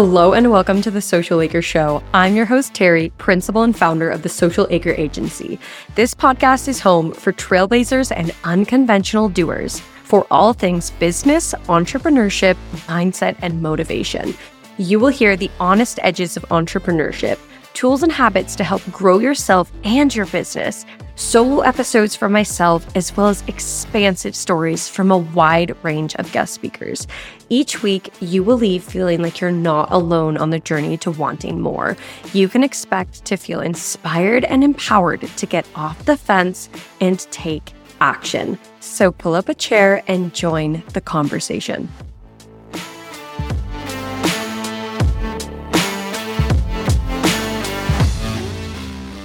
Hello and welcome to the Social Acre Show. I'm your host, Teri, principal and founder of the Social Acre Agency. This podcast is home for trailblazers and unconventional doers for all things business, entrepreneurship, mindset, and motivation. You will hear the honest edges of entrepreneurship, tools and habits to help grow yourself and your business solo episodes from myself, as well as expansive stories from a wide range of guest speakers. Each week, you will leave feeling like you're not alone on the journey to wanting more. You can expect to feel inspired and empowered to get off the fence and take action. So pull up a chair and join the conversation.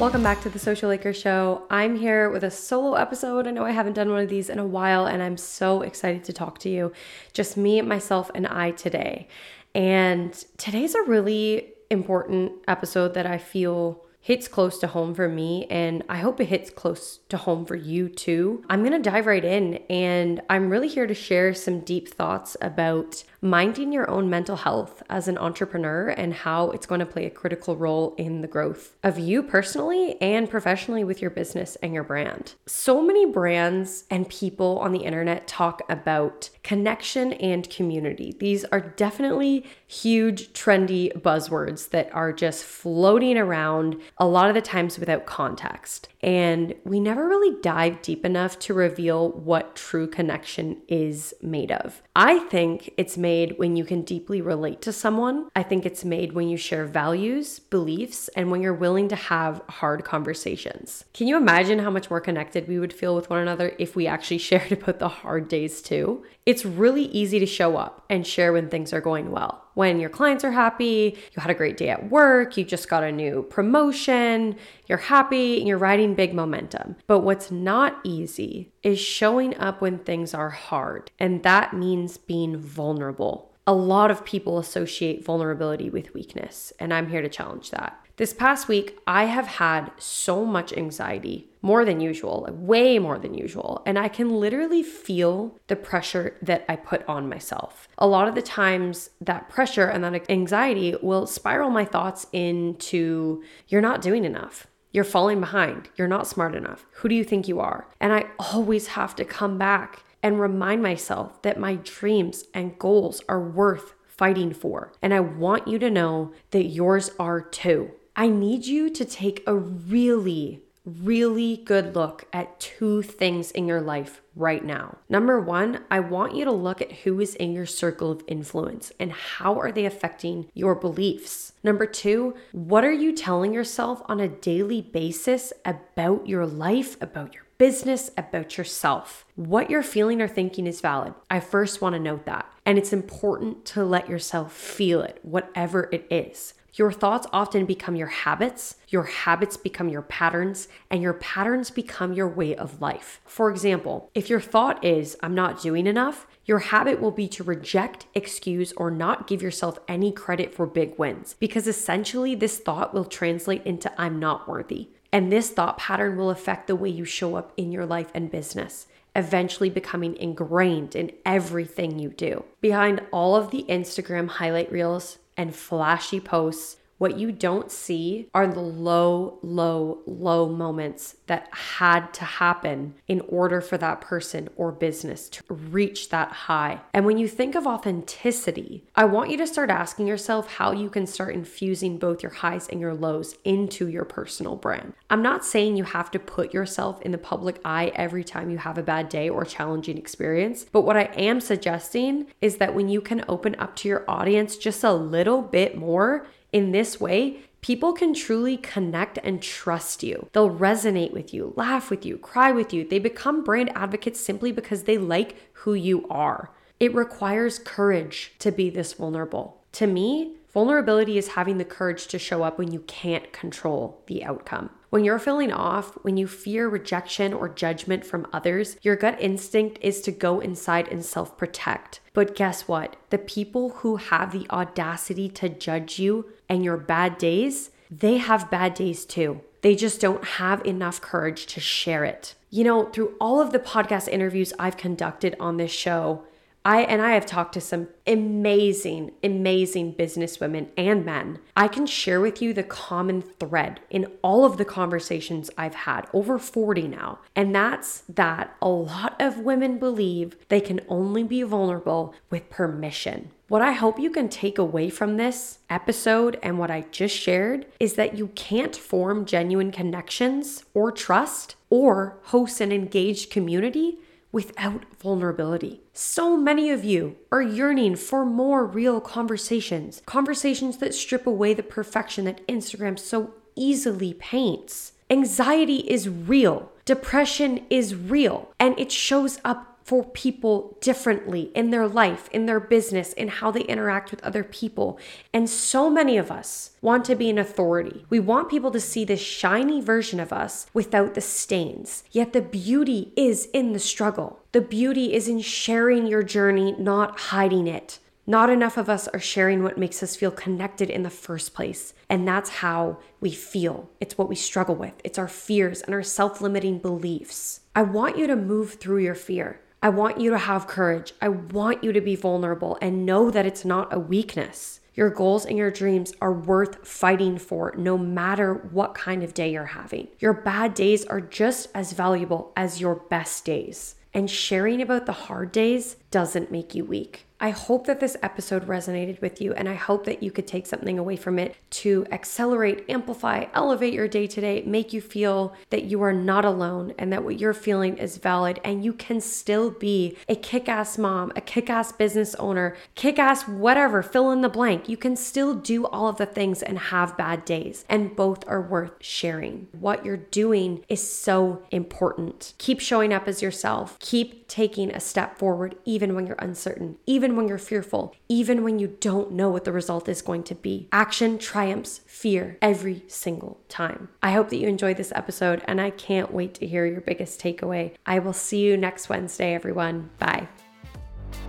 Welcome back to the Social Acre Show. I'm here with a solo episode. I know I haven't done one of these in a while, and I'm so excited to talk to you. Just me, myself, and I today. And today's a really important episode that I feel hits close to home for me and I hope it hits close to home for you too. I'm to dive right in and I'm really here to share some deep thoughts about minding your own mental health as an entrepreneur and how it's going to play a critical role in the growth of you personally and professionally with your business and your brand. So many brands and people on the internet talk about connection and community. These are definitely huge, trendy buzzwords that are just floating around a lot of the times without context. And we never really dive deep enough to reveal what true connection is made of. I think it's made when you can deeply relate to someone. I think it's made when you share values, beliefs, and when you're willing to have hard conversations. Can you imagine how much more connected we would feel with one another if we actually shared about the hard days too? It's really easy to show up and share when things are going well when your clients are happy, you had a great day at work, you just got a new promotion, you're happy, and you're riding big momentum. But what's not easy is showing up when things are hard, and that means being vulnerable. A lot of people associate vulnerability with weakness, and I'm here to challenge that. This past week, I have had so much anxiety, more than usual, way more than usual, and I can literally feel the pressure that I put on myself. A lot of the times, that pressure and that anxiety will spiral my thoughts into you're not doing enough. You're falling behind. You're not smart enough. Who do you think you are? And I always have to come back and remind myself that my dreams and goals are worth fighting for. And I want you to know that yours are too. I need you to take a really, really good look at two things in your life right now. Number one, I want you to look at who is in your circle of influence and how are they affecting your beliefs. Number two, what are you telling yourself on a daily basis about your life, about your business, about yourself. What you're feeling or thinking is valid. I first want to note that. And it's important to let yourself feel it, whatever it is. Your thoughts often become your habits, your habits become your patterns, and your patterns become your way of life. For example, if your thought is, I'm not doing enough, your habit will be to reject, excuse, or not give yourself any credit for big wins because essentially this thought will translate into, I'm not worthy. And this thought pattern will affect the way you show up in your life and business eventually becoming ingrained in everything you do. Behind all of the Instagram highlight reels, and flashy posts what you don't see are the low, low, low moments that had to happen in order for that person or business to reach that high. And when you think of authenticity, I want you to start asking yourself how you can start infusing both your highs and your lows into your personal brand. I'm not saying you have to put yourself in the public eye every time you have a bad day or challenging experience, but what I am suggesting is that when you can open up to your audience just a little bit more, in this way, people can truly connect and trust you. They'll resonate with you, laugh with you, cry with you. They become brand advocates simply because they like who you are. It requires courage to be this vulnerable. To me, vulnerability is having the courage to show up when you can't control the outcome. When you're feeling off, when you fear rejection or judgment from others, your gut instinct is to go inside and self protect. But guess what? The people who have the audacity to judge you and your bad days, they have bad days too. They just don't have enough courage to share it. You know, through all of the podcast interviews I've conducted on this show, I and I have talked to some amazing, amazing businesswomen and men. I can share with you the common thread in all of the conversations I've had, over 40 now. And that's that a lot of women believe they can only be vulnerable with permission. What I hope you can take away from this episode and what I just shared is that you can't form genuine connections or trust or host an engaged community without vulnerability. So many of you are yearning for more real conversations, conversations that strip away the perfection that Instagram so easily paints. Anxiety is real, depression is real, and it shows up for people differently in their life, in their business, in how they interact with other people. And so many of us want to be an authority. We want people to see this shiny version of us without the stains. Yet the beauty is in the struggle. The beauty is in sharing your journey, not hiding it. Not enough of us are sharing what makes us feel connected in the first place. And that's how we feel. It's what we struggle with. It's our fears and our self limiting beliefs. I want you to move through your fear. I want you to have courage. I want you to be vulnerable and know that it's not a weakness. Your goals and your dreams are worth fighting for no matter what kind of day you're having. Your bad days are just as valuable as your best days. And sharing about the hard days doesn't make you weak. I hope that this episode resonated with you, and I hope that you could take something away from it to accelerate, amplify, elevate your day to day, make you feel that you are not alone and that what you're feeling is valid, and you can still be a kick ass mom, a kick ass business owner, kick ass whatever, fill in the blank. You can still do all of the things and have bad days, and both are worth sharing. What you're doing is so important. Keep showing up as yourself, keep taking a step forward, even when you're uncertain, even when you're fearful, even when you don't know what the result is going to be. Action triumphs fear every single time. I hope that you enjoyed this episode and I can't wait to hear your biggest takeaway. I will see you next Wednesday, everyone. Bye.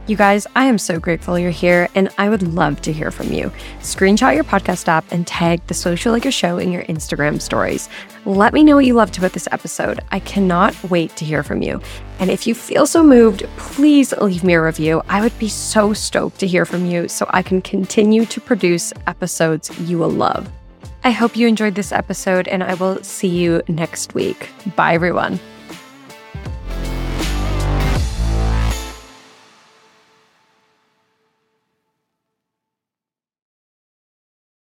You guys, I am so grateful you're here and I would love to hear from you. Screenshot your podcast app and tag the Social Acre Show in your Instagram stories. Let me know what you loved about this episode. I cannot wait to hear from you. And if you feel so moved, please leave me a review. I would be so stoked to hear from you so I can continue to produce episodes you will love. I hope you enjoyed this episode and I will see you next week. Bye, everyone.